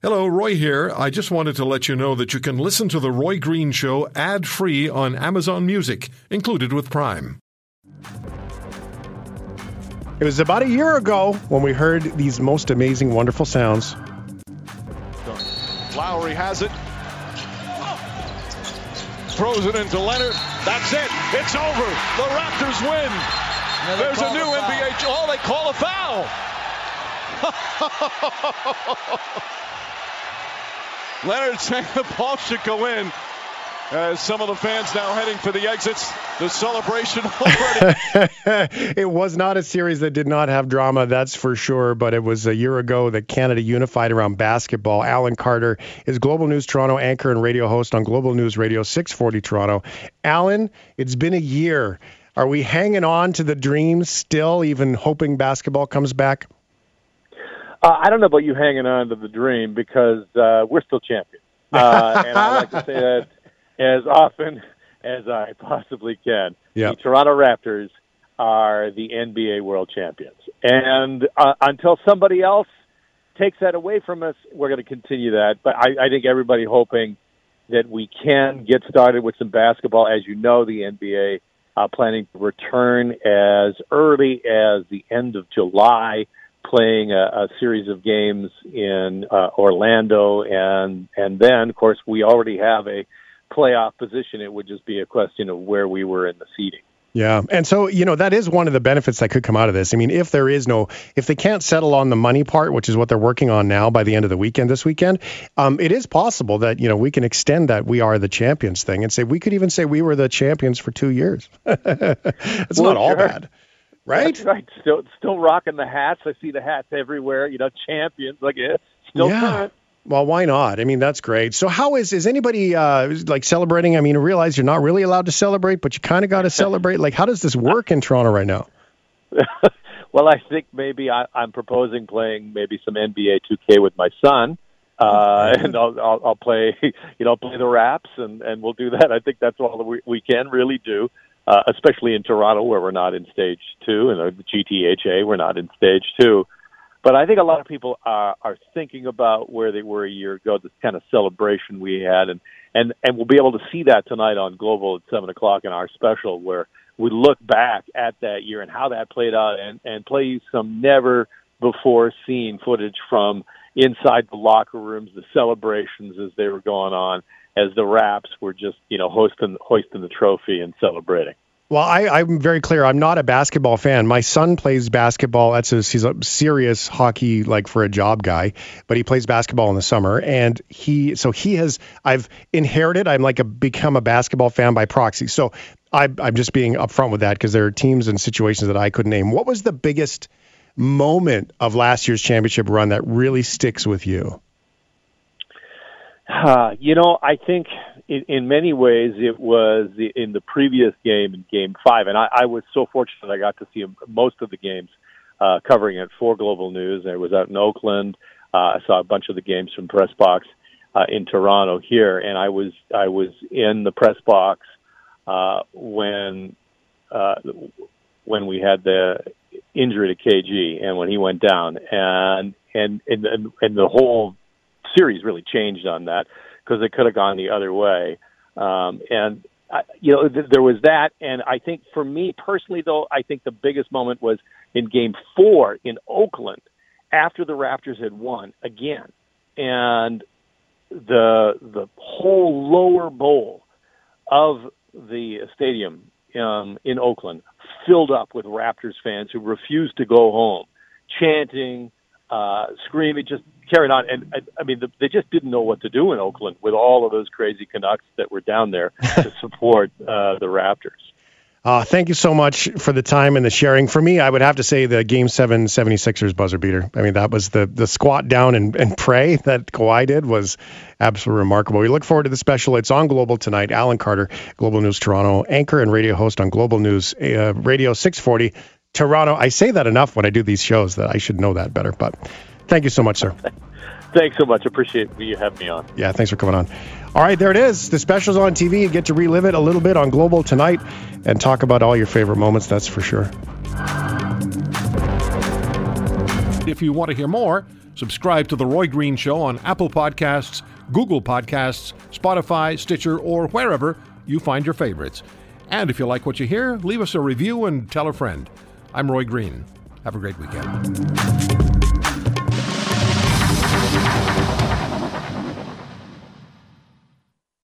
Hello, Roy here. I just wanted to let you know that you can listen to The Roy Green Show ad free on Amazon Music, included with Prime. It was about a year ago when we heard these most amazing, wonderful sounds. Lowry has it. Throws it into Leonard. That's it. It's over. The Raptors win. There's a new a NBA. Oh, they call a foul. Leonard saying the ball should go in. As some of the fans now heading for the exits, the celebration already. it was not a series that did not have drama, that's for sure. But it was a year ago that Canada unified around basketball. Alan Carter is Global News Toronto anchor and radio host on Global News Radio 640 Toronto. Alan, it's been a year. Are we hanging on to the dream still, even hoping basketball comes back? Uh, I don't know about you hanging on to the dream because uh, we're still champions, uh, and I like to say that as often as I possibly can. Yep. The Toronto Raptors are the NBA World Champions, and uh, until somebody else takes that away from us, we're going to continue that. But I, I think everybody hoping that we can get started with some basketball. As you know, the NBA uh, planning to return as early as the end of July playing a, a series of games in uh, Orlando, and and then of course we already have a playoff position. It would just be a question of where we were in the seeding. Yeah. And so, you know, that is one of the benefits that could come out of this. I mean, if there is no, if they can't settle on the money part, which is what they're working on now by the end of the weekend this weekend, um, it is possible that, you know, we can extend that we are the champions thing and say, we could even say we were the champions for two years. it's well, not all bad. Right? That's right. Still, still rocking the hats. I see the hats everywhere. You know, champions. Like, yeah, still yeah. current. Well, why not? I mean, that's great. So, how is is anybody uh, like celebrating? I mean, I realize you're not really allowed to celebrate, but you kind of got to celebrate. Like, how does this work in Toronto right now? well, I think maybe I, I'm proposing playing maybe some NBA 2K with my son, uh, and I'll, I'll I'll play you know play the raps, and and we'll do that. I think that's all that we we can really do uh, especially in Toronto where we're not in stage two, and the GTHA we're not in stage two. But I think a lot of people are are thinking about where they were a year ago, this kind of celebration we had, and and and we'll be able to see that tonight on Global at seven o'clock in our special, where we look back at that year and how that played out, and and play some never before seen footage from inside the locker rooms, the celebrations as they were going on, as the Raps were just you know hoisting hoisting the trophy and celebrating. Well, I, am very clear. I'm not a basketball fan. My son plays basketball. That's a, he's a serious hockey, like for a job guy, but he plays basketball in the summer. And he, so he has, I've inherited, I'm like a become a basketball fan by proxy. So I, I'm just being upfront with that because there are teams and situations that I couldn't name. What was the biggest moment of last year's championship run that really sticks with you? Uh, you know, I think in, in many ways it was in the previous game in Game Five, and I, I was so fortunate I got to see most of the games uh, covering it for Global News. I was out in Oakland. Uh, I saw a bunch of the games from press box uh, in Toronto here, and I was I was in the press box uh, when uh, when we had the injury to KD and when he went down, and and and and the whole series really changed on that because it could have gone the other way. Um, and I, you know, th- there was that, and I think for me personally, though, I think the biggest moment was in Game Four in Oakland after the Raptors had won again, and the the whole lower bowl of the stadium um, in Oakland filled up with Raptors fans who refused to go home, chanting, uh, screaming, just carrying on. And I, I mean, the, they just didn't know what to do in Oakland with all of those crazy Canucks that were down there to support uh, the Raptors. Uh, thank you so much for the time and the sharing. For me, I would have to say the Game 7 76ers buzzer beater. I mean, that was the the squat down and, and pray that Kawhi did was absolutely remarkable. We look forward to the special. It's on Global tonight. Alan Carter, Global News Toronto, anchor and radio host on Global News uh, Radio 640 Toronto. I say that enough when I do these shows that I should know that better. But thank you so much, sir. Thanks so much. Appreciate you having me on. Yeah, thanks for coming on. All right, there it is. The special's on TV. You get to relive it a little bit on Global tonight and talk about all your favorite moments, that's for sure. If you want to hear more, Subscribe to The Roy Green Show on Apple Podcasts, Google Podcasts, Spotify, Stitcher, or wherever you find your favorites. And if you like what you hear, leave us a review and tell a friend. I'm Roy Green. Have a great weekend. Thank you.